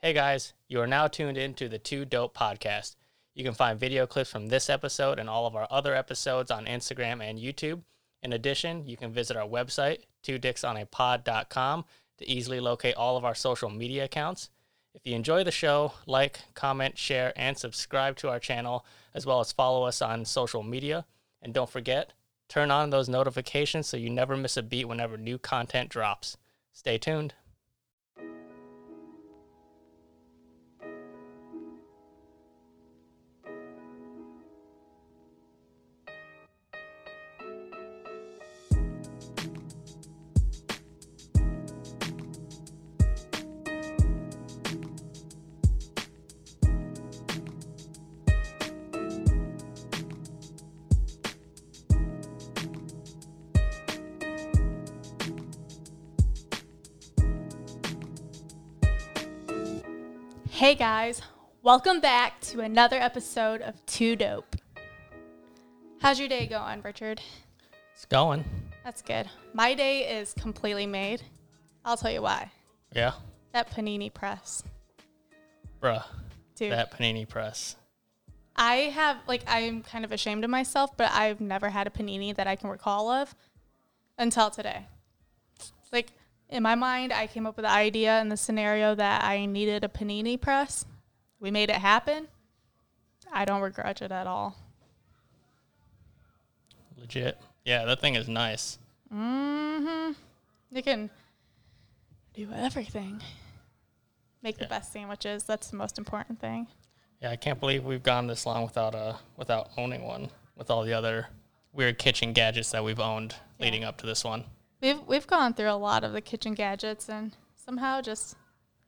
Hey guys, you are now tuned in to the Two Dope podcast. You can find video clips from this episode and all of our other episodes on Instagram and YouTube. In addition, you can visit our website, twodicksonapod.com, to easily locate all of our social media accounts. If you enjoy the show, like, comment, share, and subscribe to our channel, as well as follow us on social media. And don't forget, turn on those notifications so you never miss a beat whenever new content drops. Stay tuned. Hey guys, welcome back to another episode of Two Dope. How's your day going, Richard? It's going. That's good. My day is completely made. I'll tell you why. Yeah. That panini press. Bruh. Dude, That panini press. I have, like, I'm kind of ashamed of myself, but I've never had a panini that I can recall of until today. Like, in my mind, I came up with the idea and the scenario that I needed a panini press. We made it happen. I don't regret it at all. Legit. Yeah, that thing is nice. Mm-hmm. You can do everything. Make the best sandwiches. That's the most important thing. Yeah, I can't believe we've gone this long without uh without owning one with all the other weird kitchen gadgets that we've owned leading up to this one. We've we've gone through a lot of the kitchen gadgets and somehow just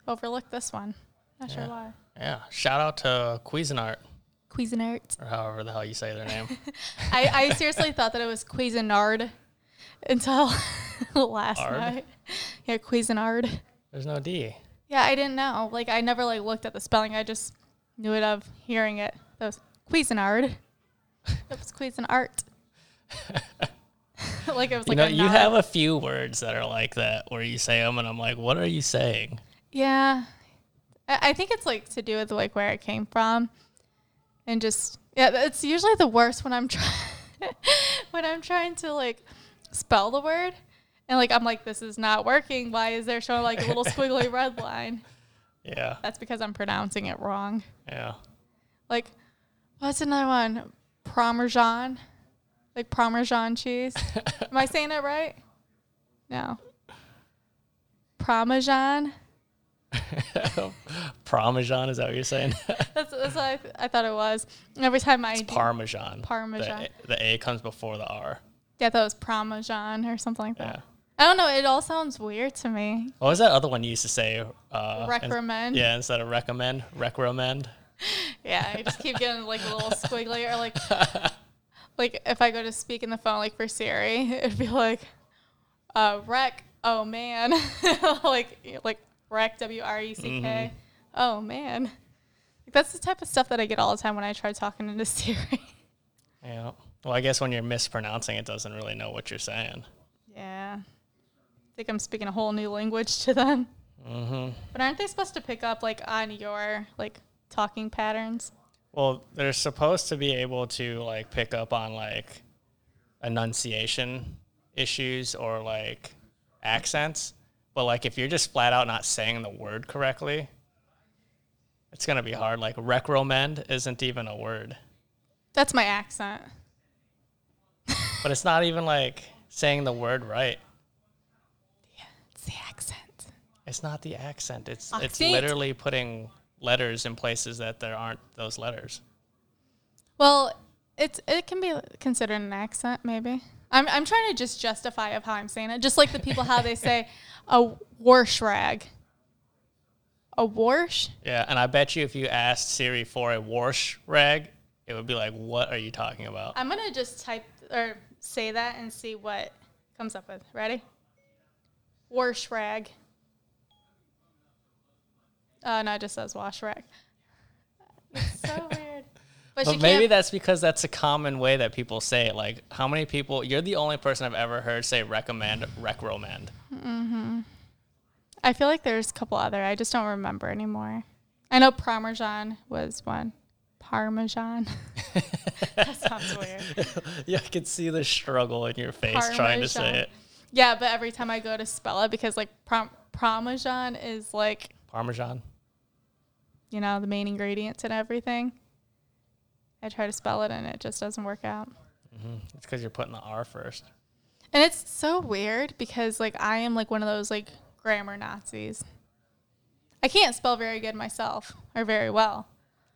overlooked this one. Not sure why. Yeah. Shout out to Cuisinart Cuisinart. or however the hell you say their name. I, I seriously thought that it was Cuisinart until last Ard? night. Yeah, Cuisinart. There's no D. Yeah, I didn't know. Like I never like looked at the spelling. I just knew it of hearing it. That was Cuisinart. That was Cuisinart. like it was You like know, you have a few words that are like that where you say them and I'm like, what are you saying? Yeah, I, I think it's like to do with like where it came from, and just yeah, it's usually the worst when I'm trying when I'm trying to like spell the word, and like I'm like this is not working. Why is there showing like a little squiggly red line? Yeah. That's because I'm pronouncing it wrong. Yeah. Like, what's another one? Parmesan, like Parmesan cheese. Am I saying it right? No. Parmesan. Parmesan, is that what you're saying? That's, that's what I, th- I thought it was. Every time I do- Parmesan. Parmesan. The, the A comes before the R. yeah, I thought it was Parmesan or something like Yeah. that. I don't know. It all sounds weird to me. What was that other one you used to say? Uh, Recommend. yeah, instead of recommend, recommend. Yeah, I just keep getting like a little squiggly or like, like if I go to speak in the phone like for Siri, it'd be like, uh, rec. Oh man, like like rec. W R E C K. Oh man. Like, that's the type of stuff that I get all the time when I try talking into Siri. Yeah. Well, I guess when you're mispronouncing, it doesn't really know what you're saying. yeah. I think I'm speaking a whole new language to them. Mm-hmm. But aren't they supposed to pick up like on your like talking patterns? Well, they're supposed to be able to like pick up on like enunciation issues or like accents, but like if you're just flat out not saying the word correctly, it's gonna be hard. Like recromend isn't even a word, That's my accent. but it's not even like saying the word right. It's the accent. It's not the accent. It's it's literally putting letters in places that there aren't those letters. Well, it's it can be considered an accent, maybe. I'm I'm trying to just justify of how I'm saying it, just like the people how they say a warsh rag. A warsh? Yeah, and I bet you if you asked Siri for a wash rag, it would be like, "What are you talking about?" I'm gonna just type or say that and see what comes up with. Ready? Warsh rag. Oh no, it just says wash rag. It's so weird. But, But maybe that's because that's a common way that people say it. Like, how many people? You're the only person I've ever heard say recommend, recommend. Mm-hmm. I feel like there's a couple other. I just don't remember anymore. I know Parmesan was one. Parmesan. that sounds weird. yeah, I can see the struggle in your face trying to say it. Yeah, but every time I go to spell it, because like prom- Parmesan is like Parmesan. You know the main ingredients and everything. I try to spell it and it just doesn't work out. hmm It's because you're putting the R first. And it's so weird because like I am like one of those like grammar Nazis. I can't spell very good myself or very well,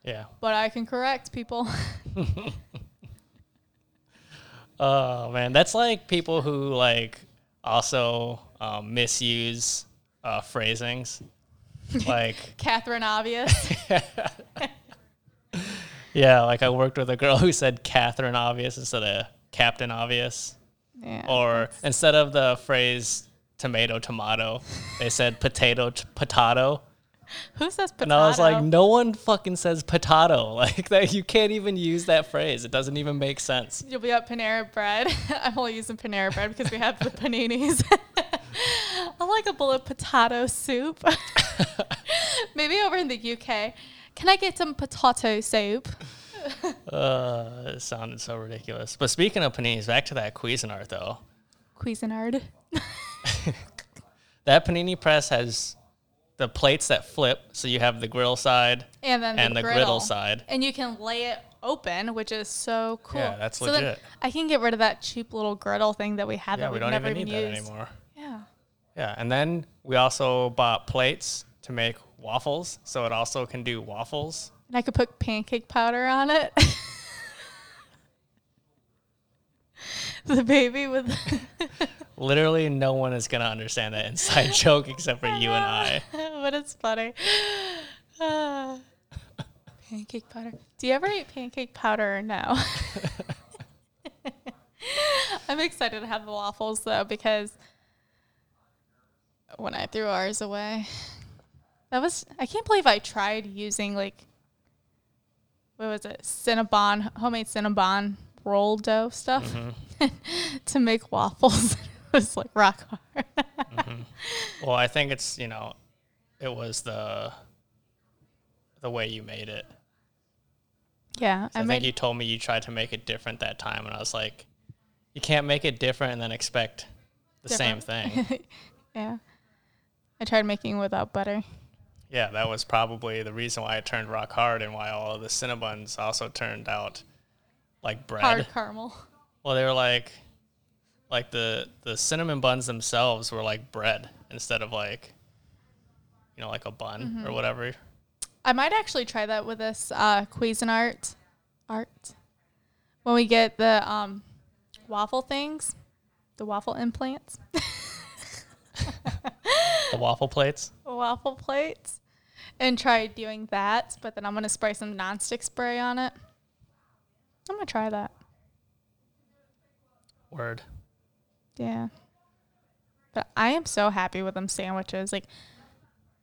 Yeah. but I can correct people. Oh man, that's like people who like also um, misuse uh, phrasings. Like Catherine Obvious. yeah, like I worked with a girl who said Catherine Obvious instead of Captain Obvious, Yeah. or instead of the phrase tomato tomato, they said potato t- potato. Who says potato? And I was like, no one fucking says potato. Like that, you can't even use that phrase. It doesn't even make sense. You'll be at Panera Bread. I'm only using Panera Bread because we have the paninis. I like a bowl of potato soup. Maybe over in the UK. Can I get some potato soup? Uh, it sounded so ridiculous. But speaking of paninis, back to that Cuisinart though. Cuisinart. That panini press has the plates that flip, so you have the grill side And then and the, the griddle. griddle side. And you can lay it open, which is so cool. Yeah, that's so legit. I can get rid of that cheap little griddle thing that we have Yeah, that we don't never even need that used. anymore. Yeah. Yeah, and then we also bought plates to make waffles, so it also can do waffles. And I could put pancake powder on it. the baby with Literally, no one is gonna understand that inside joke except for you and I. but it's funny. Ah. pancake powder. Do you ever eat pancake powder or no? I'm excited to have the waffles though because when I threw ours away, that was I can't believe I tried using like what was it Cinnabon homemade Cinnabon roll dough stuff to make waffles. was like rock hard. Mm-hmm. Well, I think it's you know, it was the the way you made it. yeah, I, I think you told me you tried to make it different that time, and I was like, you can't make it different and then expect the same thing. yeah. I tried making without butter. yeah, that was probably the reason why it turned rock hard and why all of the Cinnabons also turned out like bread. Hard caramel. Well, they were like, like the the cinnamon buns themselves were like bread instead of like, you know, like a bun Mm-hmm. or whatever. I might actually try that with this uh, Cuisinart art. When we get the um, waffle things, the waffle implants, The waffle plates. waffle plates, and try doing that. But then I'm gonna spray some nonstick spray on it. I'm gonna try that. Word. Yeah. But I am so happy with them sandwiches. Like,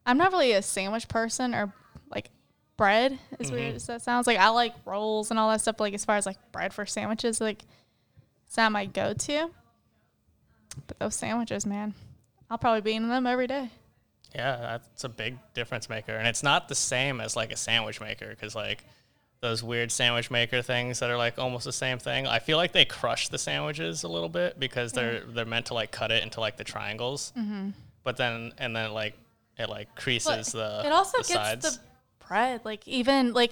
I'm not really a sandwich person or like bread, as weird mm-hmm. as that sounds. Like, I like rolls and all that stuff. But, like, as far as like bread for sandwiches, like, it's not my go to. But those sandwiches, man, I'll probably be eating them every day. Yeah, that's a big difference maker, and it's not the same as like a sandwich maker because like those weird sandwich maker things that are like almost the same thing. I feel like they crush the sandwiches a little bit because they're they're meant to like cut it into like the triangles, mm-hmm. but then and then like it like creases the it also the gets sides. the bread, like, even like,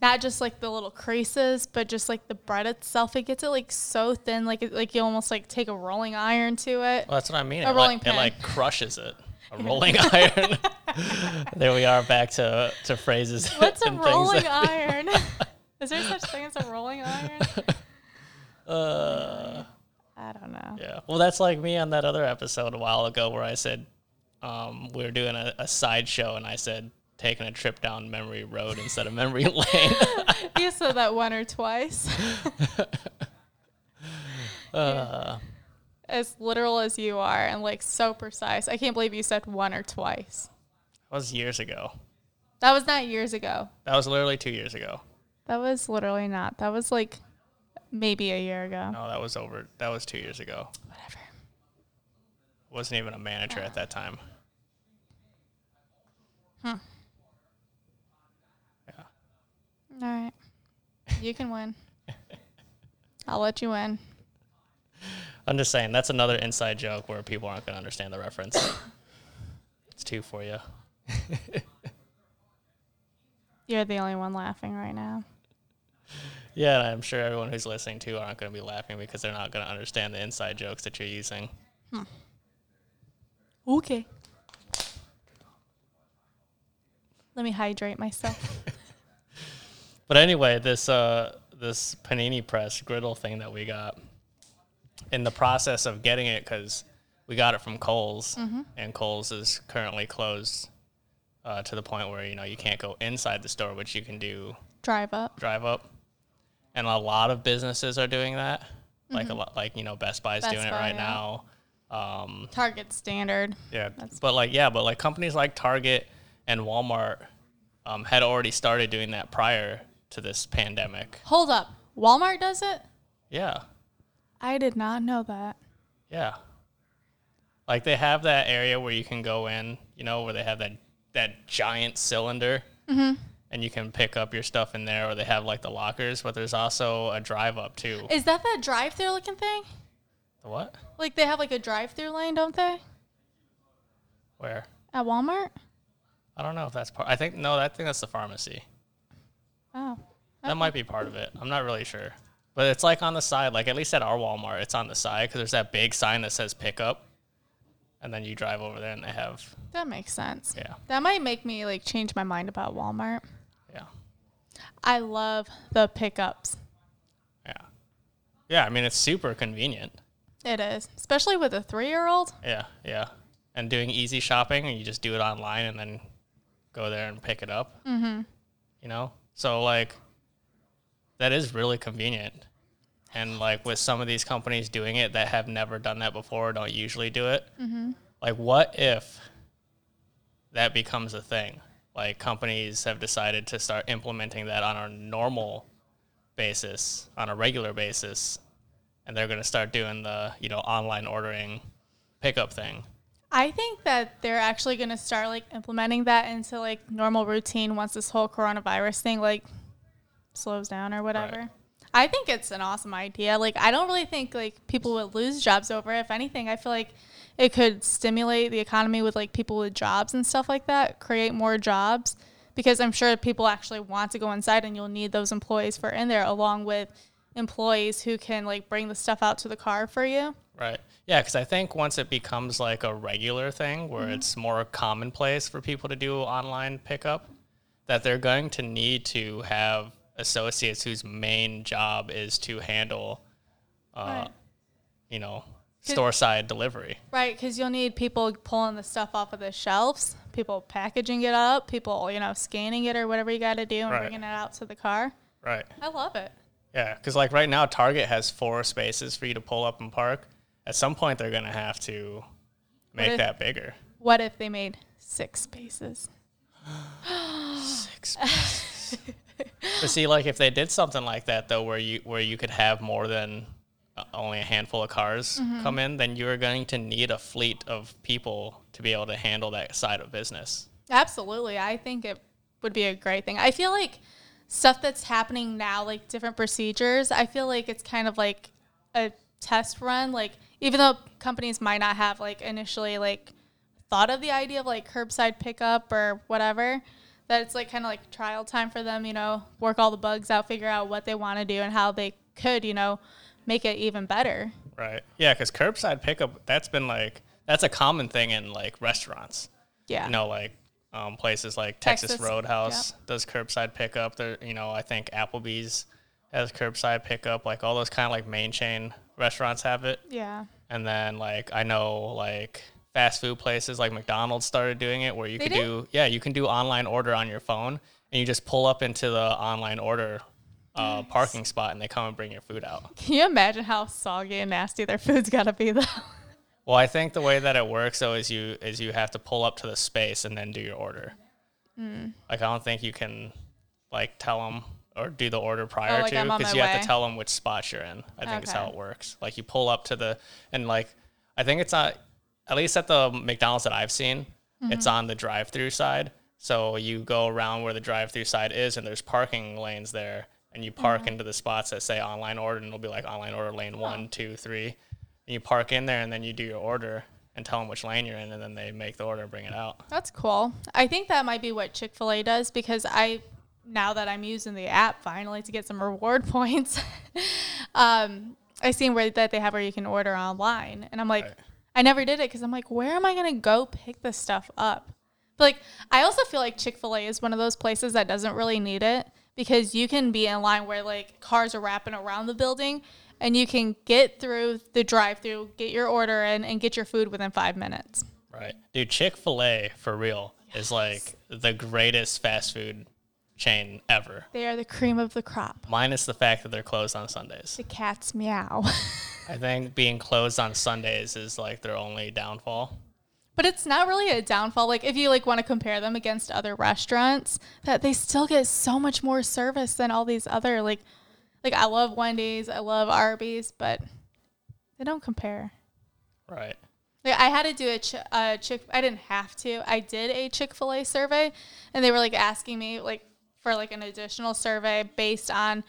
not just like the little creases, but just like the bread itself. It gets it like so thin, like it, like you almost like take a rolling iron to it. Well, that's what I mean. A it, rolling like, pin. it like crushes it. A rolling iron. there we are back to to phrases. What's a rolling iron? Is there such thing as a rolling iron? Uh, I don't know. yeah. Well, that's like me on that other episode a while ago where I said um, we were doing a, a sideshow and I said taking a trip down memory road instead of memory lane. You said that one or twice. uh, as literal as you are and like so precise. I can't believe you said one or twice. that was years ago. That was not years ago. That was literally two years ago. That was literally not. That was like maybe a year ago. No, that was over. That was two years ago. Whatever. Wasn't even a manager at that time. Hmm. Yeah. All right. You can win. I'll let you win. I'm just saying that's another inside joke where people aren't going to understand the reference. it's two for you. You're the only one laughing right now. Yeah, and I'm sure everyone who's listening to aren't going to be laughing because they're not going to understand the inside jokes that you're using. Hmm. Okay. Let me hydrate myself. But anyway, this uh, this panini press griddle thing that we got, in the process of getting it, because we got it from Kohl's, and Kohl's is currently closed uh, to the point where you know you can't go inside the store, which you can do Drive up. drive up, and a lot of businesses are doing that. Like a lot, like you know, Best Buy's Best doing it right yeah. now. Um, Target standard. yeah, That's- but like yeah, but like companies like Target and Walmart um, had already started doing that prior to this pandemic. Hold up. Walmart does it? Yeah, I did not know that. yeah. Like they have that area where you can go in, you know, where they have that that giant cylinder, mm-hmm. and you can pick up your stuff in there, or they have like the lockers. But there's also a drive up too. Is that that drive through looking thing? The what? Like they have like a drive through lane, don't they? Where? At Walmart? I don't know if that's part. I think no, I think that's the pharmacy. Oh. That might be part of it. I'm not really sure. But it's like on the side, like at least at our Walmart, it's on the side because there's that big sign that says pickup. And then you drive over there and they have, That makes sense. yeah, That might make me like change my mind about Walmart. yeah, I love the pickups. yeah. Yeah, I mean, it's super convenient. It is, especially with a three year old. Yeah, yeah. And doing easy shopping and you just do it online and then go there and pick it up. Mm-hmm. You know? So, like, that is really convenient. And, like, with some of these companies doing it that have never done that before, don't usually do it, mm-hmm. like, what if that becomes a thing? Like, companies have decided to start implementing that on a normal basis, on a regular basis, and they're going to start doing the, you know, online ordering pickup thing. I think that they're actually going to start like implementing that into like normal routine once this whole coronavirus thing like slows down or whatever. Right. I think it's an awesome idea. Like I don't really think like people would lose jobs over it. If anything, I feel like it could stimulate the economy with like people with jobs and stuff like that, create more jobs because I'm sure people actually want to go inside and you'll need those employees for in there along with employees who can like bring the stuff out to the car for you. Right. Yeah, because I think once it becomes like a regular thing where mm-hmm. it's more commonplace for people to do online pickup, that they're going to need to have associates whose main job is to handle, uh, Right. you know, store side delivery. Right, because you'll need people pulling the stuff off of the shelves, people packaging it up, people, you know, scanning it or whatever you got to do and Right. bringing it out to the car. Right. I love it. Yeah, because like right now, Target has four spaces for you to pull up and park. At some point, they're going to have to make if- that bigger. What if they made six spaces? Six spaces. but see, like if they did something like that though, where you where you could have more than uh, only a handful of cars come in, then you are going to need a fleet of people to be able to handle that side of business. Absolutely. I think it would be a great thing. I feel like stuff that's happening now, like different procedures, I feel like it's kind of like a test run. Like, even though companies might not have like initially like thought of the idea of like curbside pickup or whatever, that it's like kind of like trial time for them, you know, work all the bugs out, figure out what they want to do and how they could, you know, make it even better. Right. Yeah, because curbside pickup that's been like that's a common thing in like restaurants. Yeah. You know, like um, places like Texas, Texas, Roadhouse does curbside pickup. There, you know, I think Applebee's has curbside pickup. Like all those kind of like main chain restaurants have it. Yeah. And then like I know like fast food places like McDonald's started doing it where you They could did? do yeah, you can do online order on your phone and you just pull up into the online order uh, parking spot and they come and bring your food out. Can you imagine how soggy and nasty their food's got to be though? Well, I think the way that it works though is you is you have to pull up to the space and then do your order. Hmm. Like I don't think you can like tell them or do the order prior Oh, like to because you have to tell them which spot you're in. I think is how it works. Like you pull up to the and like I think it's not at least at the McDonald's that I've seen, it's Mm-hmm. on the drive-through side. So you go around where the drive-through side is, and there's parking lanes there, and you park into the spots that say online order, and it'll be like online order lane one, two, three, and you park in there, and then you do your order and tell them which lane you're in, and then they make the order and bring it out. That's cool. I think that might be what Chick fil A does because I, now that I'm using the app finally to get some reward points, um, I seen where that they have where you can order online. And I'm like, Right. I never did it because I'm like, where am I going to go pick this stuff up? But like, I also feel like Chick fil A is one of those places that doesn't really need it because you can be in line where like cars are wrapping around the building and you can get through the drive through, get your order in, and get your food within five minutes. Right. Dude, Chick fil A, for real, is like the greatest fast food chain ever. They are the cream of the crop. Minus the fact that they're closed on Sundays. The cat's meow. I think being closed on Sundays is like their only downfall. but it's not really a downfall. Like if you like want to compare them against other restaurants, that they still get so much more service than all these other like like I love Wendy's, I love Arby's, but they don't compare. Right. Like I had to do a, ch- a chick. I didn't have to. I did a Chick Fil A survey, and they were like asking me like for like an additional survey based on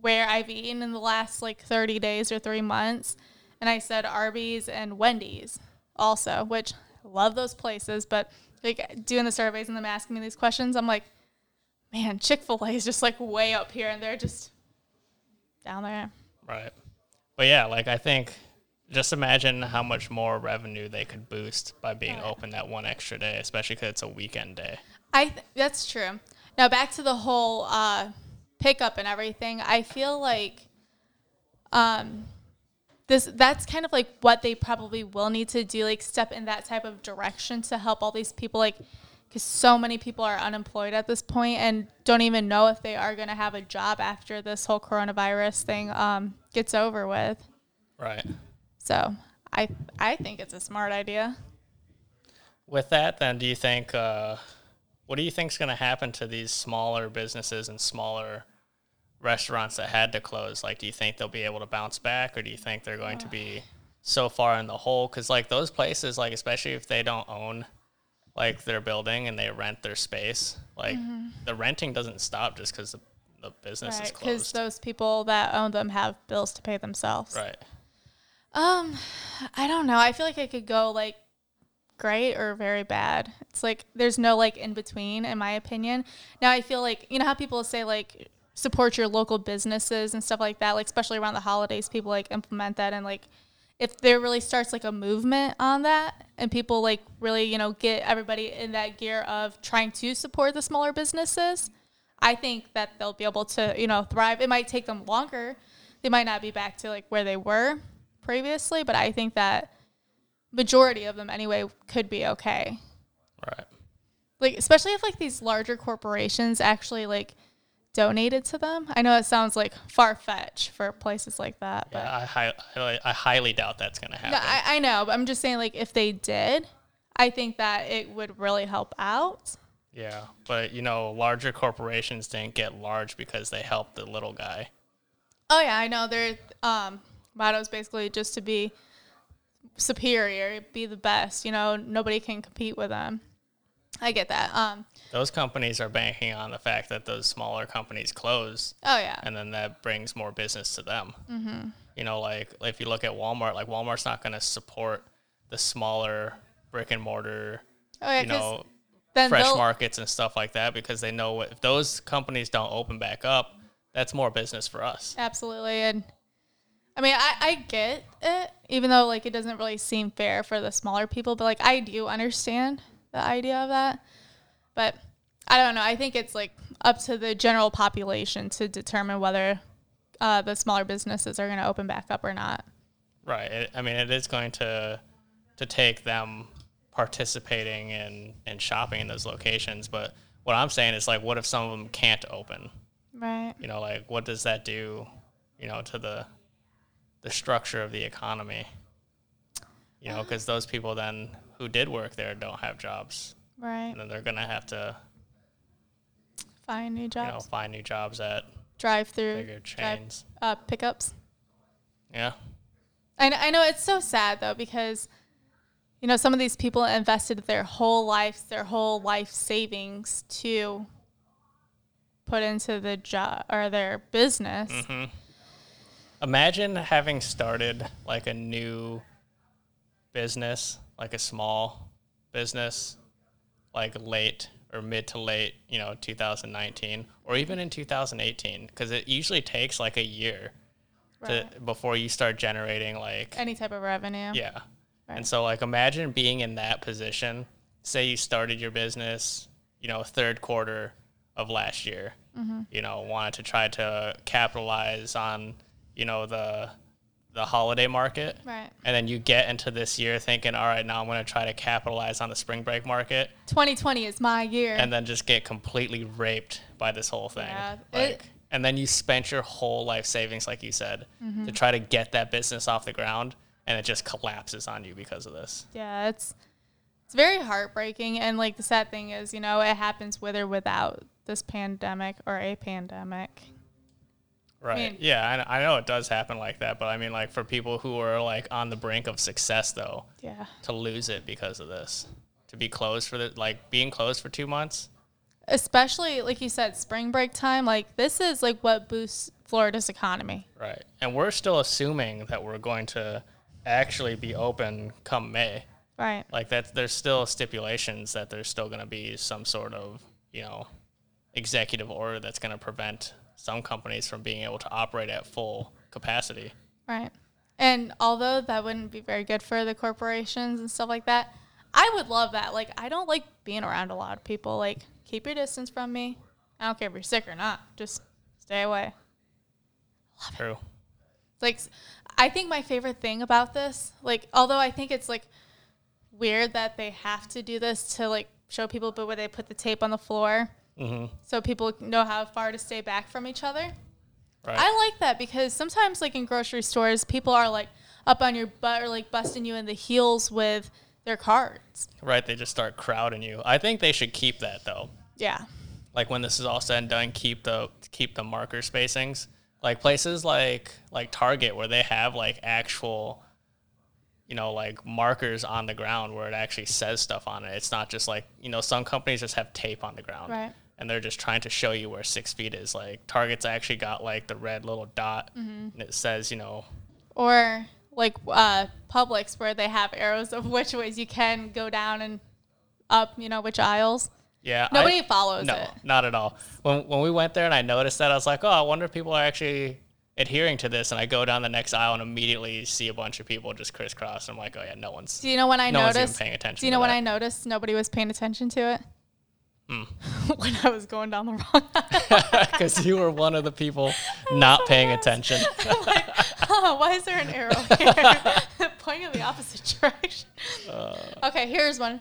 where I've eaten in the last like thirty days or three months, and I said Arby's and Wendy's also, which I love those places, but like doing the surveys and them asking me these questions, I'm like, man, Chick Fil A is just like way up here, and they're just down there. Right. But yeah, like I think just imagine how much more revenue they could boost by being open that one extra day, especially because it's a weekend day. I th- that's true. Now back to the whole uh, pickup and everything. I feel like um, this that's kind of like what they probably will need to do, like step in that type of direction to help all these people, like because so many people are unemployed at this point and don't even know if they are going to have a job after this whole coronavirus thing um, gets over with. Right. So I I think it's a smart idea. With that, then, do you think, uh, what do you think is going to happen to these smaller businesses and smaller restaurants that had to close? Like, do you think they'll be able to bounce back, or do you think they're going to be so far in the hole? Because, like, those places, like, especially if they don't own, like, their building and they rent their space, like, the renting doesn't stop just because the, the business is closed. because those people that own them have bills to pay themselves. right. Um, I don't know. I feel like it could go like great or very bad. It's like there's no like in between, in my opinion. Now I feel like you know how people say like support your local businesses and stuff like that. Like especially around the holidays, people like implement that and like if there really starts like a movement on that and people like really you know get everybody in that gear of trying to support the smaller businesses i think that they'll be able to you know thrive it might take them longer they might not be back to like where they were previously but i think that majority of them anyway could be okay Right. like especially if like these larger corporations actually like donated to them i know it sounds like far-fetched for places like that but Yeah, I, hi- I, I highly doubt that's going to happen. no, I, I know, but I'm just saying, like, if they did, I think that it would really help out. Yeah, but you know, larger corporations didn't get large because they helped the little guy. Oh yeah, I know. Their um, motto is basically just to be superior, be the best. You know, nobody can compete with them. I get that. Um, Those companies are banking on the fact that those smaller companies close, oh yeah, and then that brings more business to them. Mm-hmm. You know, like if you look at Walmart, like Walmart's not going to support the smaller brick and mortar, oh yeah, you know, fresh markets and stuff like that because they know if those companies don't open back up, that's more business for us. absolutely. And I mean, I, I get it, even though like it doesn't really seem fair for the smaller people, but like I do understand the idea of that. But I don't know. I think it's like up to the general population to determine whether uh, the smaller businesses are going to open back up or not. Right. It, I mean, it is going to to take them participating in in shopping in those locations. But what I'm saying is like, what if some of them can't open? Right. You know, like what does that do? You know, to the the structure of the economy. You know, because those people then who did work there don't have jobs, Right. and then they're gonna have to Find new you know jobs. find new jobs at drive through. bigger chains. Uh, pickups. Yeah. I know, I know it's so sad though because, you you know, some of these people invested their whole lives, their whole life savings to put into the job or their business. Mm-hmm. Imagine having started like a new business, like a small business, like late or mid to late, you know, 2019 or even in 2018 because it usually takes like a year Right. to before you start generating like Any type of revenue. yeah. Right. And so like imagine being in that position. Say you started your business, you know, third quarter of last year. Mm-hmm. You know, wanted to try to capitalize on, you know, the the holiday market. Right. And then you get into this year thinking, all right, now I'm going to try to capitalize on the spring break market, 2020 is my year. and then just get completely raped by this whole thing. Yeah, like, it- and then you spent your whole life savings, like you said, Mm-hmm. to try to get that business off the ground, and it just collapses on you because of this. yeah, it's it's very heartbreaking and like the sad thing is, you know, it happens with or without this pandemic or a pandemic. Right. mean- yeah, I, I know it does happen like that, but I mean, like for people who are like on the brink of success, though, Yeah. to lose it because of this, to be closed for the like being closed for two months. Especially like you said spring break time, like this is like what boosts Florida's economy. Right. And we're still assuming that we're going to actually be open come May. Right. Like that, there's still stipulations that there's still going to be some sort of you know executive order that's going to prevent some companies from being able to operate at full capacity. Right. And although that wouldn't be very good for the corporations and stuff like that, I would love that. Like, I don't like being around a lot of people. Like, keep your distance from me. I don't care if you're sick or not. Just stay away. True. It's like, I think my favorite thing about this, like, although I think it's like weird that they have to do this to like show people, but where they put the tape on the floor Mm-hmm. so people know how far to stay back from each other. Right. I like that because sometimes, like in grocery stores, people are like up on your butt or like busting you in the heels with their cards. Right, they just start crowding you. I think they should keep that though. Yeah. Like when this is all said and done, keep the keep the marker spacings. Like places like like Target where they have like actual you know, like markers on the ground where it actually says stuff on it. It's not just like, you know, some companies just have tape on the ground. Right. And they're just trying to show you where six feet is. Like Target's actually got like the red little dot and it says, you know, Or like uh, Publix where they have arrows of which ways you can go down and up, you know, which aisles. yeah. Nobody I- follows No, it. not at all. When when we went there and I noticed that, I was like, oh, I wonder if people are actually adhering to this. And I go down the next aisle and immediately see a bunch of people just crisscross. I'm like, oh yeah, no one's Do you know when I no one's even noticed? paying attention. Do you know when that. I noticed nobody was paying attention to it? Hmm. when I was going down the wrong. Because you were one of the people not paying attention. like, oh, why is there an arrow here? Pointing in the opposite direction. Uh. okay, here's one.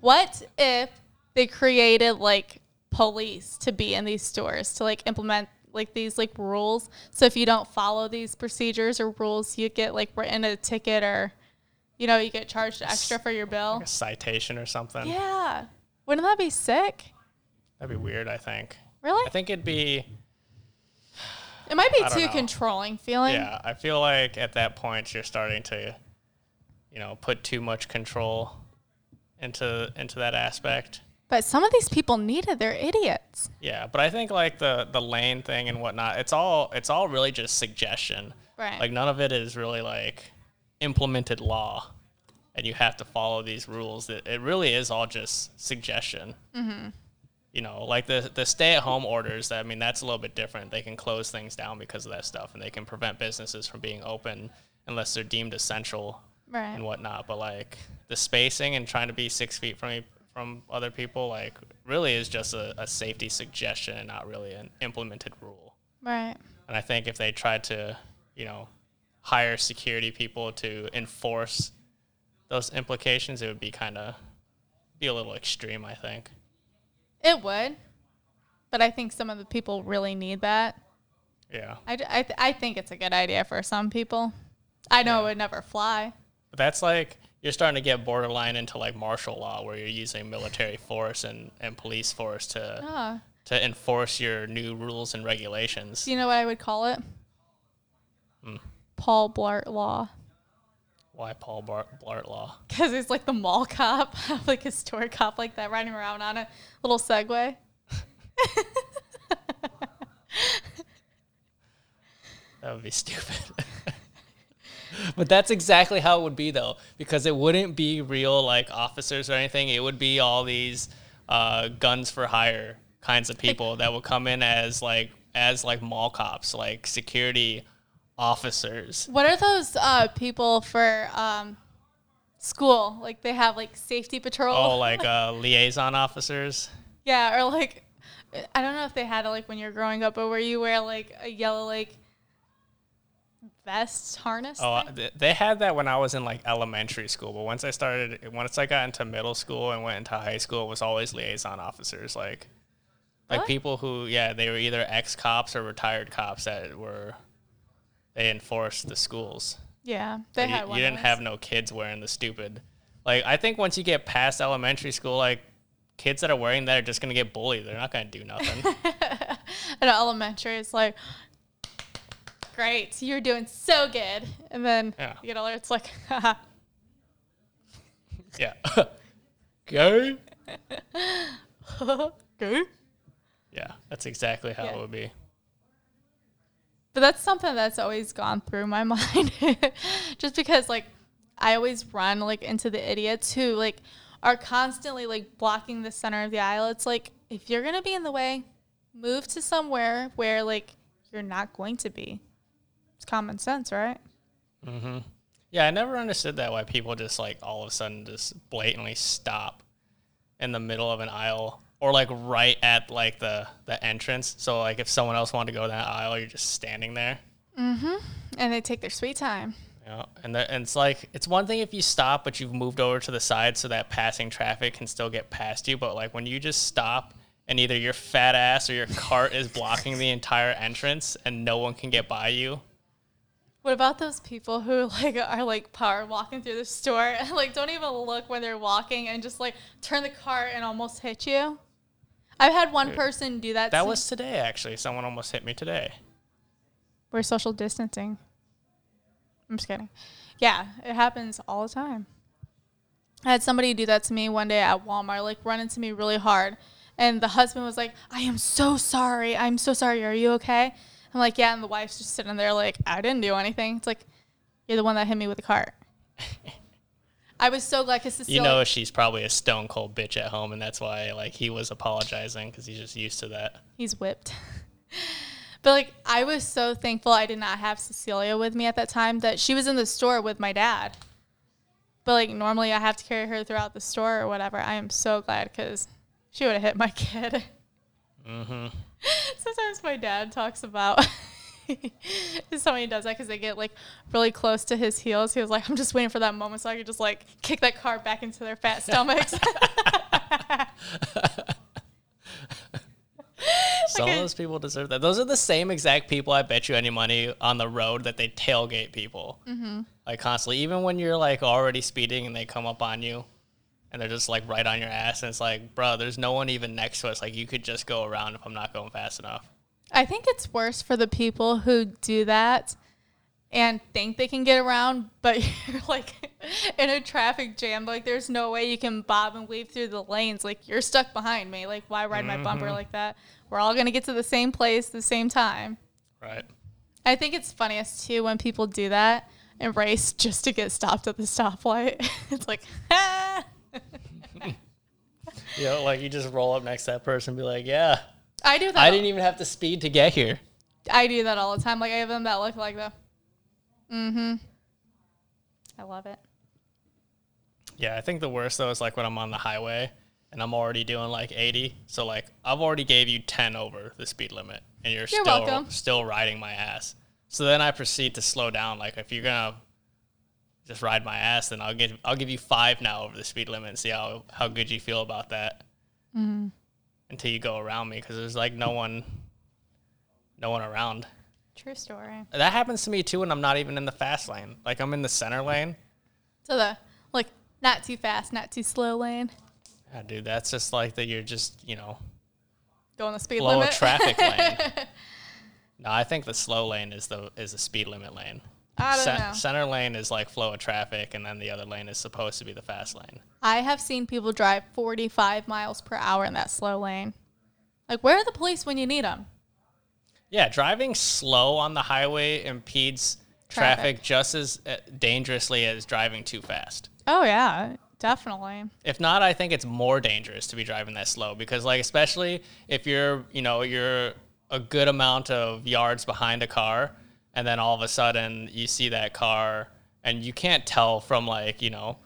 What if they created like police to be in these stores to like implement like these like rules? So if you don't follow these procedures or rules, you get like written a ticket or you know, you get charged extra for your bill. a citation or something. Yeah. Wouldn't that be sick? That'd be weird, I think. Really? I think it'd be, It might be I too controlling feeling. yeah, I feel like at that point you're starting to, you know, put too much control into into that aspect. But some of these people need it. They're idiots. Yeah, but I think like the the lane thing and whatnot, it's all it's all really just suggestion. Right. Like none of it is really like implemented law, and you have to follow these rules. It, it really is all just suggestion. Mm-hmm. You know, like the the stay at home orders. I mean, that's a little bit different. They can close things down because of that stuff, and they can prevent businesses from being open unless they're deemed essential Right. and whatnot. But like the spacing and trying to be six feet from from other people, like really is just a, a safety suggestion and not really an implemented rule. Right. And I think if they tried to, you know, hire security people to enforce those implications, it would be kind of be a little extreme. I think. It would. But I think some of the people really need that. Yeah, I, I, th- I think it's a good idea for some people. I know Yeah. it would never fly. but that's like you're starting to get borderline into like martial law, where you're using military force and, and police force to Oh. to enforce your new rules and regulations. You know what I would call it? Hmm. Paul Blart Law. Why Paul Bart- Blart Law? Because he's like the mall cop, like a store cop like that, riding around on a little Segway. That would be stupid. but that's exactly how it would be though, because it wouldn't be real like officers or anything. It would be all these uh, guns for hire kinds of people that would come in as like as like mall cops, like security officers. What are those uh, people for um, school? Like they have like safety patrol. Oh, like uh, liaison officers. yeah, or like I don't know if they had it like when you're growing up, but where you wear like a yellow like vest harness. Oh, thing? they had that when I was in like elementary school, but once I started, once I got into middle school and went into high school, it was always liaison officers, like, like Really? people who, yeah, they were either ex cops or retired cops that were, they enforced the schools. yeah, they had you, one. you didn't those. have no kids wearing the stupid, like I think once you get past elementary school, like kids that are wearing that are just gonna get bullied. They're not gonna do nothing. in elementary, it's like, great, you're doing so good. And then Yeah. you get older, it's like, haha. yeah. okay. Good. Yeah, that's exactly how Yeah. it would be. But that's something that's always gone through my mind. Just because like I always run like into the idiots who like are constantly like blocking the center of the aisle. It's like if you're to be in the way, move to somewhere where like you're not going to be. It's common sense, right? Mm-hmm. Yeah, I never understood that why people just like all of a sudden just blatantly stop in the middle of an aisle or like right at like the the entrance. So like if someone else wanted to go that aisle, you're just standing there. Mhm. And they take their sweet time. Know? and, the, and it's like it's one thing if you stop, but you've moved over to the side so that passing traffic can still get past you. But like when you just stop and either your fat ass or your cart is blocking the entire entrance and no one can get by you. What about those people who like are like power walking through the store and like don't even look when they're walking and just like turn the car and almost hit you? I've had one person do that. That was today actually. Someone almost hit me today. we're social distancing. I'm just kidding. Yeah, it happens all the time. I had somebody do that to me one day at Walmart, like run into me really hard. And the husband was like, I am so sorry. I'm so sorry. Are you okay? I'm like, yeah. And the wife's just sitting there like, I didn't do anything. It's like, you're the one that hit me with the cart. I was so glad because You know she's probably a stone cold bitch at home, and that's why like he was apologizing because he's just used to that. he's whipped. but like I was so thankful I did not have Cecilia with me at that time that she was in the store with my dad. But like normally I have to carry her throughout the store or whatever. I am so glad because she would have hit my kid. Mm-hmm. Sometimes my dad talks about somebody does that because they get like really close to his heels. He was like, I'm just waiting for that moment so I could just like kick that car back into their fat stomachs. Some of those people deserve that. Those are the same exact people I bet you any money on the road that they tailgate people. Mm-hmm. Like constantly, even when you're like already speeding and they come up on you, and they're just like right on your ass, and it's like, bro, there's no one even next to us. Like you could just go around if I'm not going fast enough. I think it's worse for the people who do that and think they can get around, but you're like in a traffic jam. Like there's no way you can bob and weave through the lanes. Like you're stuck behind me. Like why ride my bumper Mm-hmm. like that? We're all gonna get to the same place the same time. Right. I think it's funniest too when people do that and race just to get stopped at the stoplight. it's like, ah. You know, like you just roll up next to that person and be like, yeah, I do that. I didn't even have to speed to get here. I do that all the time. Like I have them that look like the. Mm-hmm. I love it. Yeah, I think the worst though is like when I'm on the highway and I'm already doing like 80. So like I've already gave you 10 over the speed limit and you're, You're still welcome. still riding my ass. So then I proceed to slow down. Like if you're gonna just ride my ass, then I'll give I'll give you five now over the speed limit and see how how good you feel about that. Mm-hmm. Until you go around me because there's like no one, no one around. True story. That happens to me too when I'm not even in the fast lane. Like I'm in the center lane. So the like not too fast, not too slow lane. Yeah, dude, that's just like that. You're just you know going the speed Slow limit. traffic lane. No, I think the slow lane is the is the speed limit lane. I don't Cen- know. Center lane is like flow of traffic, and then the other lane is supposed to be the fast lane. I have seen people drive 45 miles per hour in that slow lane. Like, where are the police when you need them? Yeah, driving slow on the highway impedes traffic, Traffic. just as uh, dangerously as driving too fast. Oh, yeah, definitely. If not, I think it's more dangerous to be driving that slow because, like, especially if you're, you know, you're a good amount of yards behind a car, and then all of a sudden you see that car, and you can't tell from like, you know,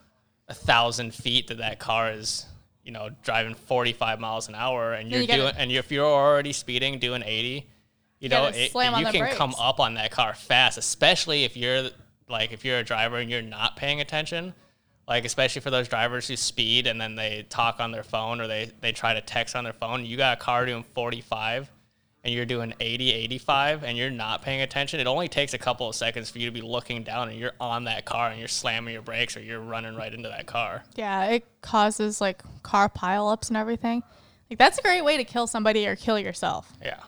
a thousand feet that that car is, you know, driving 45 miles an hour, and you're you doing, and if you're already speeding doing 80, you know, it, you can come up on that car fast, especially if you're like if you're a driver and you're not paying attention. Like especially for those drivers who speed and then they talk on their phone or they, they try to text on their phone. You got a car doing 45 and you're doing 80, 85 and you're not paying attention. It only takes a couple of seconds for you to be looking down and you're on that car and you're slamming your brakes or you're running right into that car. Yeah, it causes like car pileups and everything. Like, that's a great way to kill somebody or kill yourself. Yeah.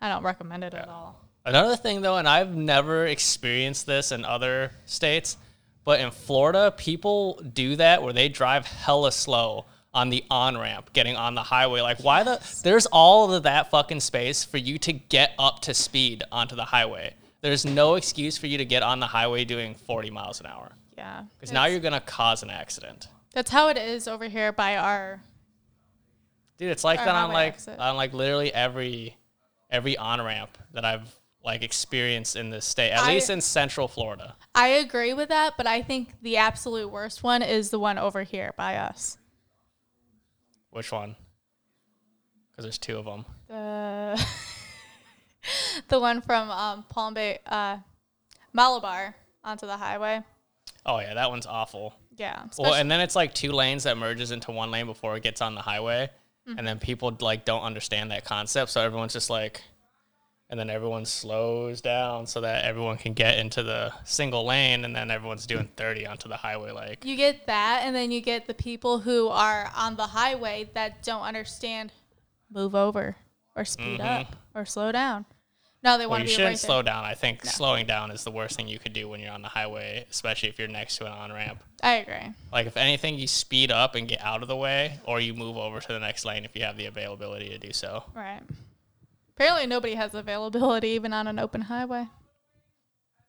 I don't recommend it at all. Another thing though, and I've never experienced this in other states, but in Florida, people do that where they drive hella slow on the on ramp, getting on the highway. Like, why the? There's all of that fucking space for you to get up to speed onto the highway. There's no excuse for you to get on the highway doing 40 miles an hour Yeah. because now you're gonna cause an accident. That's how it is over here by our. Dude, it's like that on like exit. on like literally every every on ramp that I've like experienced in this state, at I- least in Central Florida. I agree with that, but I think the absolute worst one is the one over here by us. Which one? Because there's two of them. The the one from um, Palm Bay, uh, Malabar onto the highway. Oh yeah, that one's awful. Yeah. Well, and then it's like two lanes that merges into one lane before it gets on the highway, Mm-hmm. and then people like don't understand that concept, so everyone's just like, and then everyone slows down so that everyone can get into the single lane, and then everyone's doing thirty onto the highway. Like, you get that, and then you get the people who are on the highway that don't understand move over or speed up or slow down. No, they Mm-hmm. well, want you to be shouldn't right slow down. I think slowing down is the worst thing you could do when you're on the highway, especially if you're next to an on ramp. I agree. Like, if anything, you speed up and get out of the way, or you move over to the next lane if you have the availability to do so. Right. Apparently, nobody has availability even on an open highway.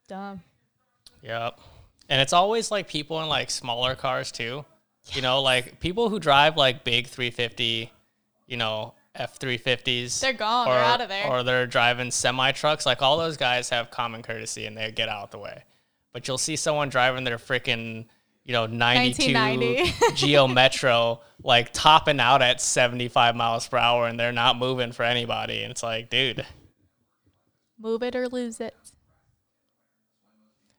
Dumb. Yep. And it's always like people in like smaller cars too. You know, like people who drive like big 350, you know, F350s. They're gone. Or, They're out of there. Or they're driving semi trucks. Like all those guys have common courtesy and they get out of the way. But you'll see someone driving their freaking, you know, 92 Geo Metro, like topping out at 75 miles per hour and they're not moving for anybody. And it's like, dude, Move it or lose it.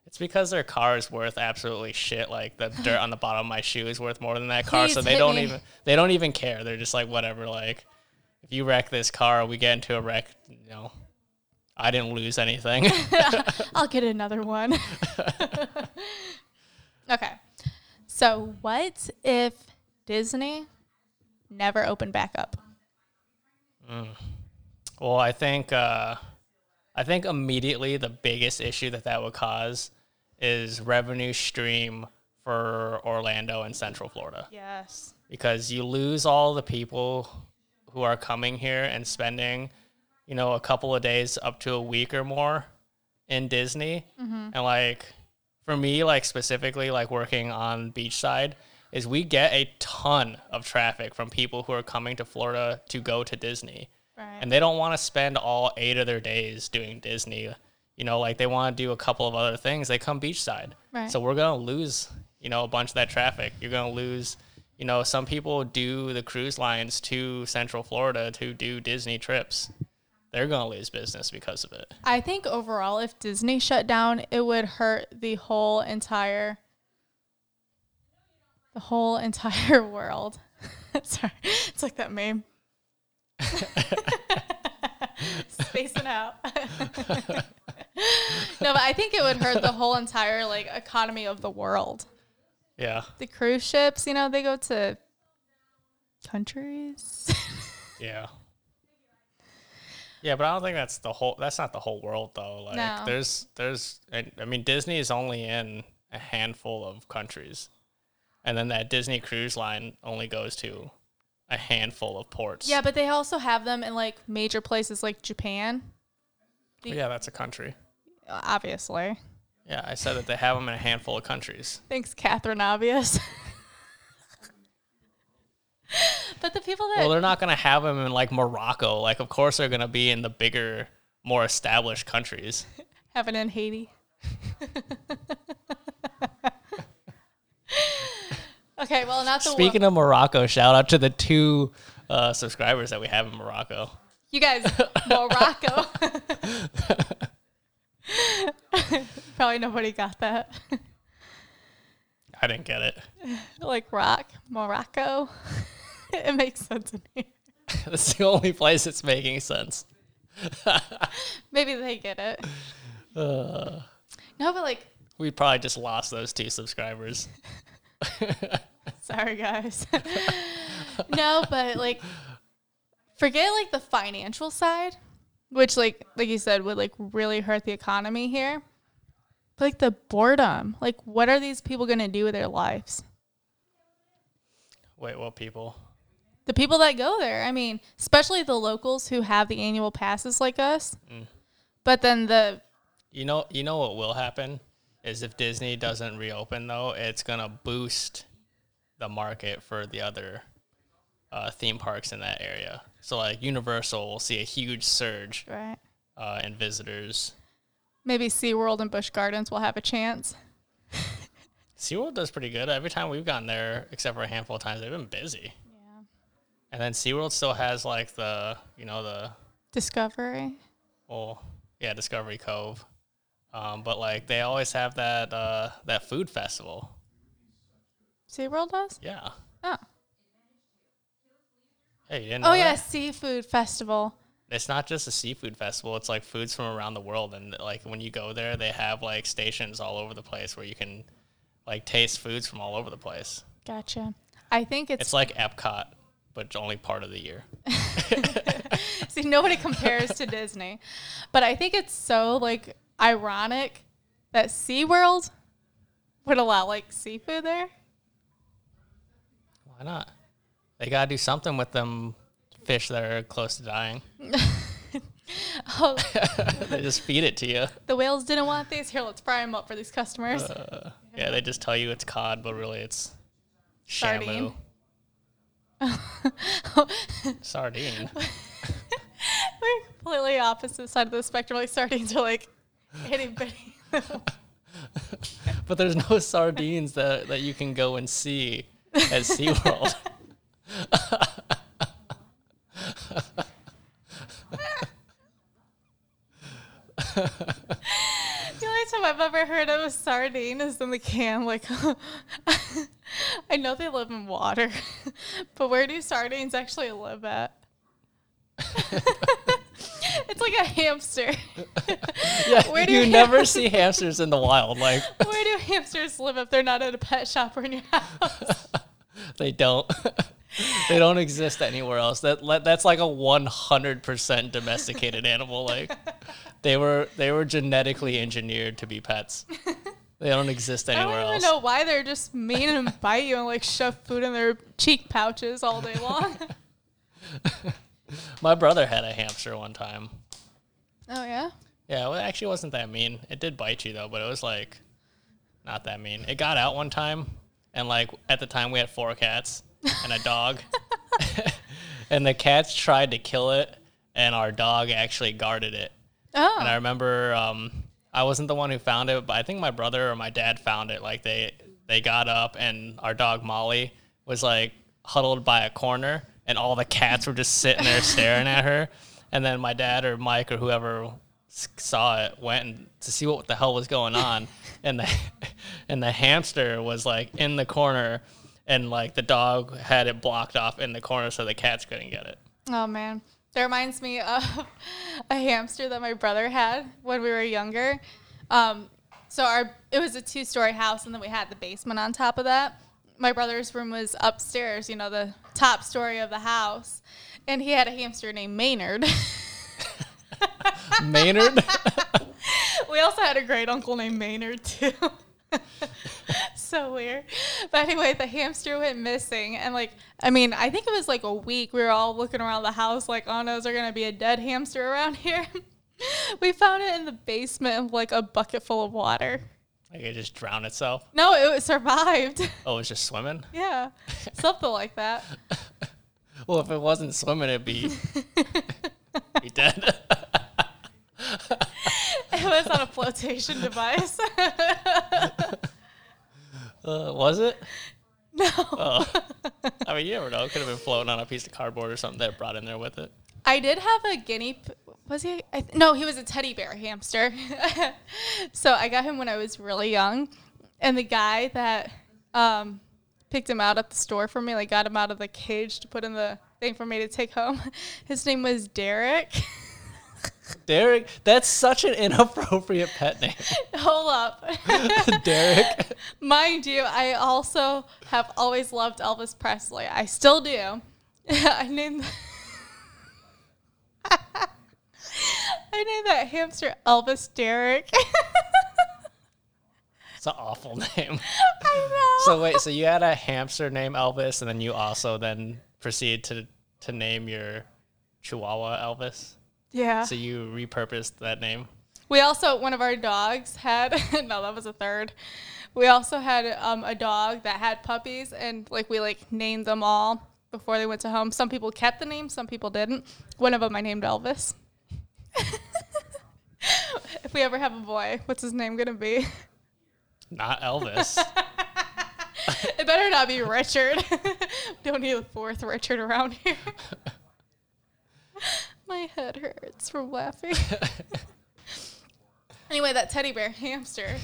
It's because their car is worth absolutely shit. Like the dirt on the bottom of my shoe is worth more than that car, so they don't me. even they don't even care. They're just like whatever. Like if you wreck this car, we get into a wreck. You know, I didn't lose anything. I'll get another one. okay. So, what if Disney never opened back up? well, I think uh, I think immediately the biggest issue that that would cause is revenue stream for Orlando and Central Florida. Yes. because you lose all the people who are coming here and spending, you know, a couple of days up to a week or more in Disney. And like for me, like specifically like working on beachside, is we get a ton of traffic from people who are coming to Florida to go to Disney. Right. And they don't want to spend all eight of their days doing Disney. You know, like they want to do a couple of other things. They come beachside. Right. So we're gonna lose, you know, a bunch of that traffic. You're gonna lose, you know, some people do the cruise lines to Central Florida to do Disney trips. They're gonna lose business because of it. I think overall, if Disney shut down, it would hurt the whole entire, the whole entire world. Sorry, it's like that meme. Spacing out. no, but I think it would hurt the whole entire like economy of the world. Yeah. The cruise ships, you know, they go to countries. Yeah. Yeah, but I don't think that's the whole. That's not the whole world though. Like, No. there's, there's. I I mean, Disney is only in a handful of countries, and then that Disney Cruise Line only goes to a handful of ports. Yeah, but they also have them in like major places like Japan, yeah, that's a country. obviously. Yeah, I said that they have them in a handful of countries. Thanks, Captain Obvious. but the people that Well, they're not gonna have them in like Morocco. Like, of course, they're gonna be in the bigger, more established countries. have it in Haiti. okay, well, not the Speaking of Morocco, shout out to the two uh, subscribers that we have in Morocco. You guys, Morocco. Probably nobody got that. I didn't get it. like rock, Morocco. it makes sense in here. That's the only place it's making sense. Maybe they get it. Uh, No, but like, we probably just lost those two subscribers. sorry guys. no, but like, forget like the financial side, which like like you said would like really hurt the economy here. But like the boredom, like what are these people gonna do with their lives? Wait, what people? The people that go there. I mean, especially the locals who have the annual passes like us. But then the You know, you know what will happen is if Disney doesn't reopen though, it's gonna boost the market for the other uh, theme parks in that area. So like Universal will see a huge surge right, uh, in visitors. maybe SeaWorld and Busch Gardens will have a chance. SeaWorld does pretty good. Every time we've gone there, except for a handful of times, they've been busy. And then SeaWorld still has like the, you know, the Discovery. well, yeah, Discovery Cove. Um, but like they always have that uh, that food festival. SeaWorld does? Yeah. Oh. Hey, you didn't know Oh yeah, that? seafood festival. It's not just a seafood festival. It's like foods from around the world, and like when you go there, they have like stations all over the place where you can like taste foods from all over the place. Gotcha. I think it's, It's like Epcot, but only part of the year. see nobody compares to Disney. But I think it's so like ironic that SeaWorld would allow like seafood there. Why not? They gotta do something with them fish that are close to dying. Oh, they just feed it to you. the whales didn't want these. Here, let's fry them up for these customers. Uh, yeah, they just tell you it's cod, but really it's shamu. Sardine. We're completely opposite side of the spectrum. Like sardines are like bitty. But there's no sardines that, that you can go and see at SeaWorld. Time I've ever heard of a sardine is in the can. Like, I know they live in water, but where do sardines actually live at? it's like a hamster. Yeah, Where do you you- never see hamsters in the wild. Like Where do hamsters live if they're not at a pet shop or in your house? they don't. they don't exist anywhere else. That that's like a 100% domesticated animal. Like they were they were genetically engineered to be pets. They don't exist anywhere else. I don't even else. know why they're just mean and bite you and like shove food in their cheek pouches all day long. My brother had a hamster one time. oh yeah. Yeah, well, it actually wasn't that mean. It did bite you though, but it was like not that mean. It got out one time, and like at the time we had four cats and a dog, and the cats tried to kill it, and our dog actually guarded it. Oh. And I remember um, I wasn't the one who found it, but I think my brother or my dad found it. Like they they got up, and our dog Molly was like huddled by a corner, and all the cats were just sitting there staring at her. And then my dad or Mike or whoever saw it went and, to see what the hell was going on, and the and the hamster was like in the corner, and like the dog had it blocked off in the corner so the cats couldn't get it. Oh man, that reminds me of a hamster that my brother had when we were younger. Um, so our it was a two-story house, and then we had the basement on top of that. My brother's room was upstairs, you know, the top story of the house, and he had a hamster named Maynard. Maynard. we also had a great uncle named Maynard too. so weird. But anyway, the hamster went missing, and like, I mean, I think it was like a week. We were all looking around the house, like, oh no, is there gonna be a dead hamster around here? we found it in the basement of like a bucket full of water. like it just drowned itself. No, it survived. Oh, it was just swimming. yeah, something like that. Well, if it wasn't swimming, it'd be be dead. It was on a flotation device. uh, was it? no. Oh. I mean, you never know. It could have been floating on a piece of cardboard or something that brought in there with it. I did have a guinea. P- was he? I th- no, he was a teddy bear hamster. so I got him when I was really young, and the guy that um, picked him out at the store for me, like got him out of the cage to put in the thing for me to take home. His name was Derek. Derek, that's such an inappropriate pet name. Hold up. Derek. Mind you, I also have always loved Elvis Presley. I still do. I named I named that hamster Elvis Derek. It's an awful name. I know. So wait, so you had a hamster named Elvis, and then you also then proceed to to name your Chihuahua Elvis. Yeah. So you repurposed that name. We also one of our dogs had no, that was a third. We also had um, a dog that had puppies, and like we like named them all before they went to home. Some people kept the name, some people didn't. One of them I named Elvis. if we ever have a boy, what's his name gonna be? Not Elvis. It better not be Richard. Don't need a fourth Richard around here. My head hurts from laughing. anyway, that teddy bear hamster,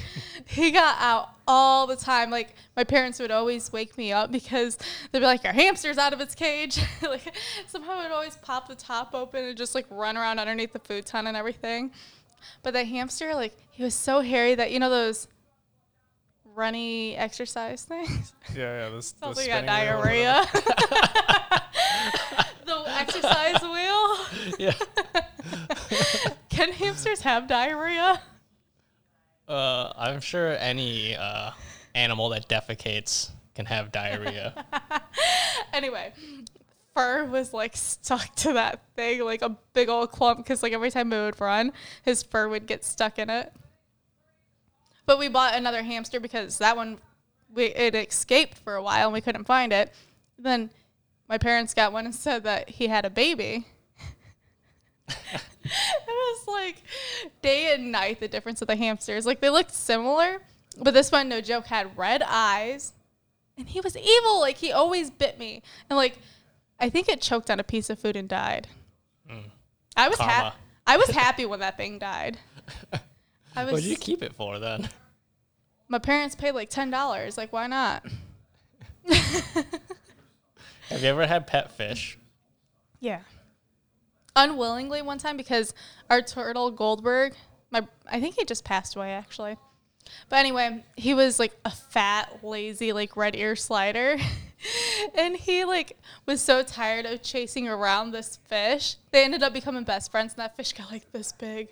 he got out all the time. Like my parents would always wake me up because they'd be like, "Your hamster's out of its cage." like somehow it would always pop the top open and just like run around underneath the futon and everything. But the hamster, like, he was so hairy that you know those runny exercise things. yeah, yeah. This, Sounds like a diarrhea. the exercise. Yeah. Can hamsters have diarrhea? Uh, I'm sure any uh, animal that defecates can have diarrhea. Anyway, fur was like stuck to that thing, like a big old clump, because like every time it would run, his fur would get stuck in it. But we bought another hamster because that one, we it escaped for a while and we couldn't find it. Then my parents got one and said that he had a baby. it was like day and night the difference of the hamsters. Like they looked similar, but this one, no joke, had red eyes, and he was evil. Like he always bit me, and like I think it choked on a piece of food and died. Mm. I was happy. I was happy when that thing died. I was. what did you keep it for then? my parents paid like ten dollars. Like why not? Have you ever had pet fish? Yeah. Unwillingly one time because our turtle Goldberg, my I think he just passed away actually. But anyway, he was like a fat, lazy, like red ear slider. and he like was so tired of chasing around this fish. They ended up becoming best friends and that fish got like this big.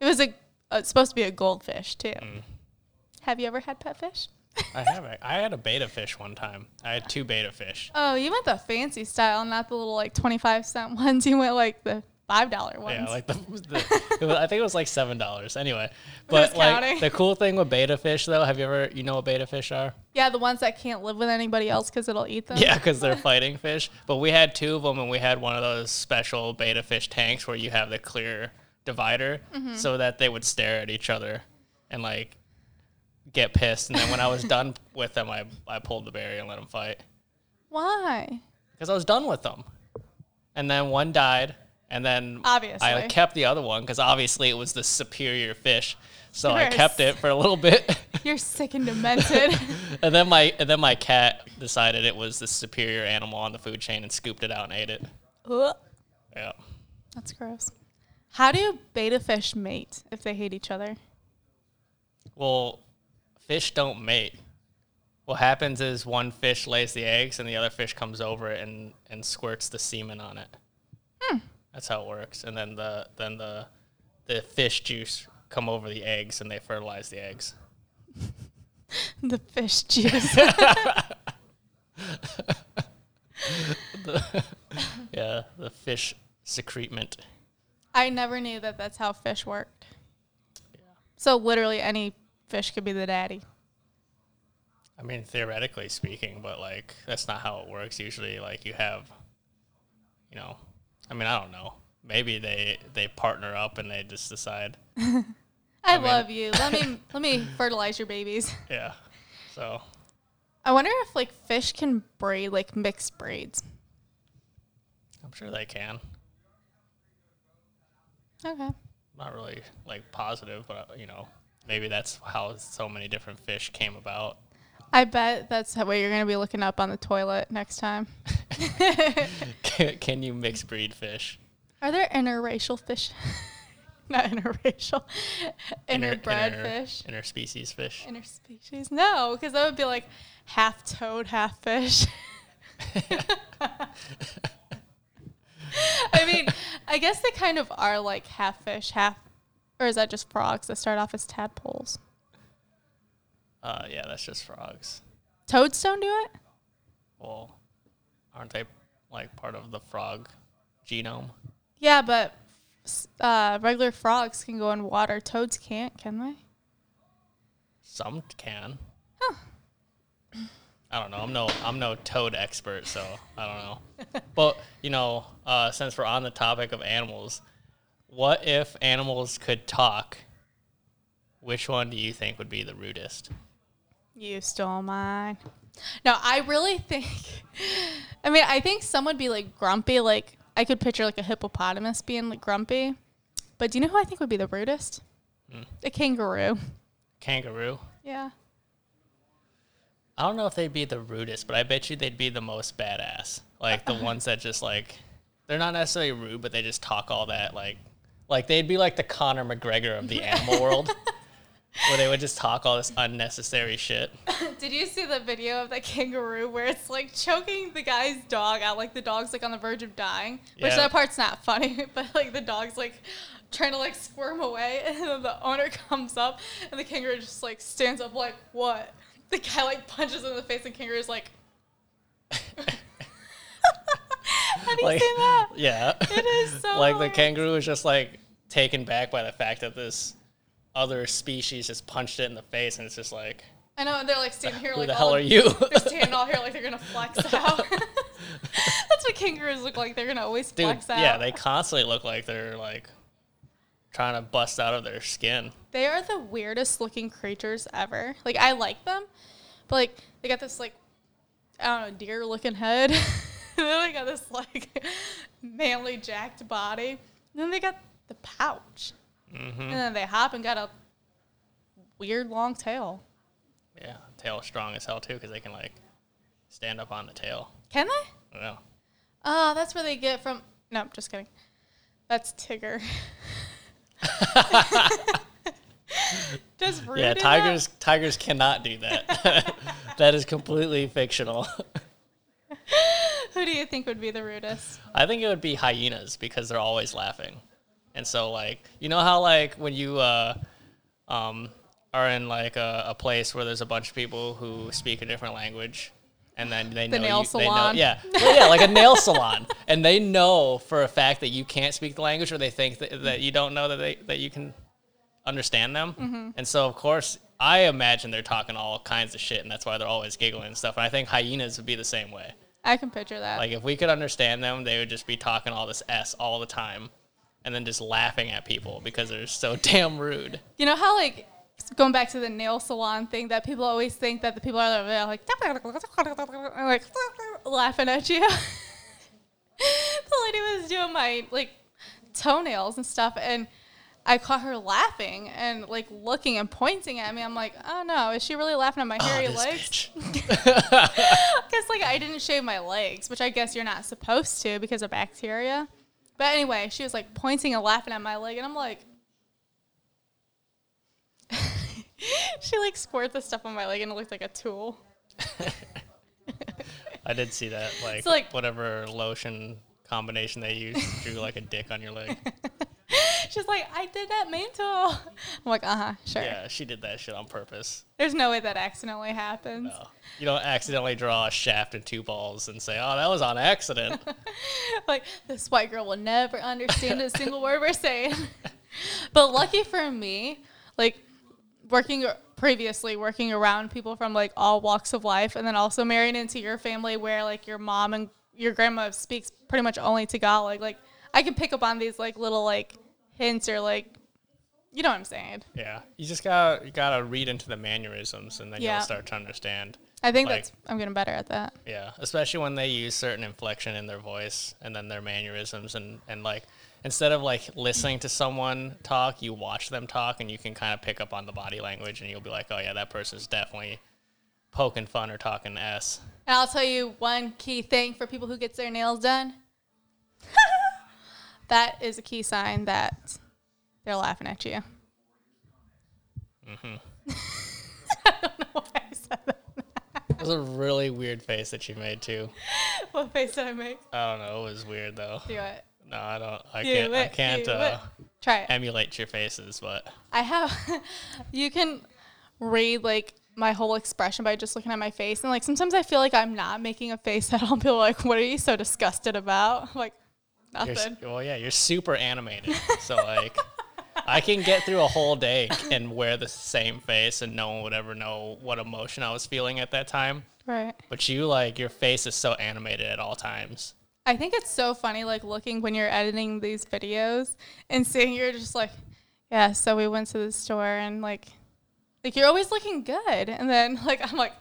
It was a uh, supposed to be a goldfish too. Have you ever had pet fish? I haven't. I had a beta fish one time. I had two beta fish. Oh, you went the fancy style, not the little like 25 cent ones. You went like the $5 ones. Yeah, like the, the it was, I think it was like seven dollars. Anyway, but like counting? the cool thing with beta fish though, have you ever you know what beta fish are? Yeah, the ones that can't live with anybody else because it'll eat them. Yeah, because they're fighting fish. But we had two of them, and we had one of those special beta fish tanks where you have the clear divider, Mm-hmm. so that they would stare at each other and like get pissed. And then when I was done with them, I I pulled the barrier and let them fight Why? because I was done with them. And then one died, and then Obviously. I kept the other one because obviously it was the superior fish. So I kept it for a little bit. You're sick and demented. and then my and then my cat decided it was the superior animal on the food chain and scooped it out and ate it. Ugh. Yeah. That's gross. How do beta fish mate if they hate each other? Well, fish don't mate. What happens is one fish lays the eggs and the other fish comes over it and, and squirts the semen on it. Hmm. That's how it works. And then the then the the fish juice come over the eggs and they fertilize the eggs. the fish juice. Yeah, the fish secretement. I never knew that that's how fish worked. Yeah. So literally any fish could be the daddy. I mean, theoretically speaking, but like that's not how it works. Usually, like you have, you know, I mean, I don't know. Maybe they they partner up and they just decide. I, I mean- love you. Let me let me fertilize your babies. Yeah. So I wonder if like fish can breed like mixed breeds. I'm sure they can. Okay. Not really like positive, but uh, you know, maybe that's how so many different fish came about. I bet that's what you're gonna be looking up on the toilet next time. can, can you mix breed fish? Are there interracial fish? Not interracial. Inter- Interbred inter- fish. Interspecies fish. Interspecies? No, because that would be like half toad, half fish. I mean, I guess they kind of are like half fish, half, or is that just frogs that start off as tadpoles? Uh, yeah, that's just frogs. Toads don't do it? Well, aren't they like part of the frog genome? Yeah, but uh, regular frogs can go in water. Toads can't, can they? Some can. Huh. I don't know. I'm no I'm no toad expert, so I don't know. but you know, uh, since we're on the topic of animals, what if animals could talk? Which one do you think would be the rudest? You stole mine. No, I really think. I mean, I think some would be like grumpy. Like I could picture like a hippopotamus being like grumpy. But do you know who I think would be the rudest? Hmm. A kangaroo. Kangaroo. Yeah. I don't know if they'd be the rudest, but I bet you they'd be the most badass. Like the ones that just like they're not necessarily rude, but they just talk all that like like they'd be like the Conor McGregor of the animal world. Where they would just talk all this unnecessary shit. Did you see the video of the kangaroo where it's like choking the guy's dog out, like the dog's like on the verge of dying? Which Yeah. that part's not funny, but like the dog's like trying to like squirm away, and then the owner comes up, and the kangaroo just like stands up, like what? The guy like punches him in the face, and kangaroo's like. Have you Like, seen that? yeah. It is so like the kangaroo is just like taken back by the fact that this other species just punched it in the face, and it's just like, I know, and they're like standing here who like the hell are in- you? They're standing all here like they're gonna flex out. That's what kangaroos look like. They're gonna always Dude, flex out. yeah, they constantly look like they're like trying to bust out of their skin. They are the weirdest looking creatures ever. Like I like them, but like they got this like I don't know deer looking head. And then they got this like manly jacked body. And then they got the pouch. Mm-hmm. And then they hop and got a weird long tail. Yeah, tail strong as hell too, because they can like stand up on the tail. Can they? Yeah. Oh, that's where they get from. No, just kidding. That's Tigger. Roo Yeah, tigers tigers cannot do that. that is completely fictional. Who do you think would be the rudest? I think it would be hyenas because they're always laughing. And so like you know how like when you uh um are in like a, a place where there's a bunch of people who speak a different language and then they know The nail you, they know salon. yeah. Well, yeah, like a nail salon. And they know for a fact that you can't speak the language or they think that, that you don't know that they that you can understand them. Mm-hmm. And so of course I imagine they're talking all kinds of shit and that's why they're always giggling and stuff. And I think hyenas would be the same way. I can picture that. Like if we could understand them, they would just be talking all this s all the time, and then just laughing at people because they're so damn rude. You know how like going back to the nail salon thing that people always think that the people are there like like laughing at you. the lady was doing my like toenails and stuff and I caught her laughing and like looking and pointing at me. I'm like, oh no, is she really laughing at my ah, hairy oh, legs? Because like I didn't shave my legs, which I guess you're not supposed to because of bacteria. But anyway, she was like pointing and laughing at my leg, and I'm like, she like squirted the stuff on my leg, and it looked like a tool. I did see that, like, So, like- whatever lotion combination they used. Drew like a dick on your leg. She's like, I did that mental. I'm like, uh huh, sure. Yeah, she did that shit on purpose. There's no way that accidentally happens. No. You don't accidentally draw a shaft and two balls and say, "Oh, that was on accident." like this white girl will never understand a single word we're saying. but lucky for me, like working previously working around people from like all walks of life and then also marrying into your family where like your mom and your grandma speaks pretty much only Tagalog. Like like I can pick up on these like little like hints or like you know what I'm saying. yeah, you just gotta you gotta read into the mannerisms, and then Yeah. you'll start to understand. I think Like- that's I'm getting better at that. Yeah, especially when they use certain inflection in their voice and then their mannerisms and and like instead of like listening to someone talk, you watch them talk and you can kind of pick up on the body language and you'll be like, "Oh yeah, that person's definitely poking fun or talking s." And I'll tell you one key thing for people who gets their nails done. that is a key sign that they're laughing at you. Mhm. I don't know why I said that. It was a really weird face that you made too. What face did I make? I don't know, it was weird though. Do it. No, I don't. I Do can't. I can't uh. Try it. emulate your faces, but I have. you can read like my whole expression by just looking at my face, and like sometimes I feel like I'm not making a face at all. People are like, "What are you so disgusted about?" I'm like, you're, well, yeah, you're super animated. so like, I can get through a whole day and wear the same face, and no one would ever know what emotion I was feeling at that time. Right. But you, like, your face is so animated at all times. I think it's so funny, like looking when you're editing these videos and seeing you're just like, yeah. So we went to the store and like, like you're always looking good, and then like I'm like,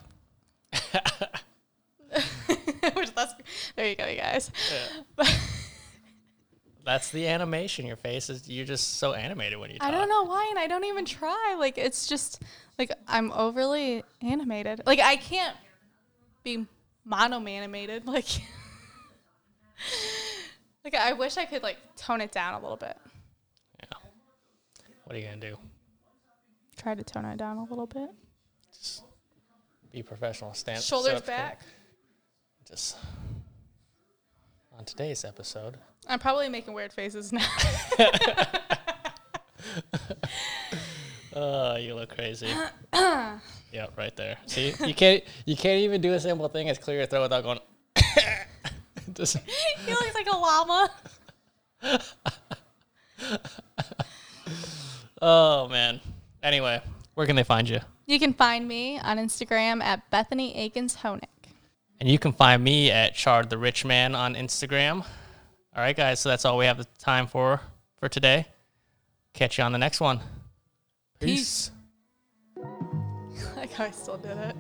which that's there you go, you guys. But That's the animation. Your face is. You're just so animated when you talk. I don't know why, and I don't even try. Like it's just like I'm overly animated. Like I can't be mono animated. Like. Like I wish I could like tone it down a little bit. Yeah. What are you gonna do? Try to tone it down a little bit. Just be professional. Stand. Shoulders back. Just on today's episode. I'm probably making weird faces now. Oh, you look crazy. yep, right there. See, you can't you can't even do a simple thing as clear your throat without going. Just he looks like a llama. oh man. Anyway, where can they find you? You can find me on Instagram at Bethany Akins Honig. And you can find me at Chard the Rich Man on Instagram. All right, guys. So that's all we have the time for for today. Catch you on the next one. Peace. like how I still did it.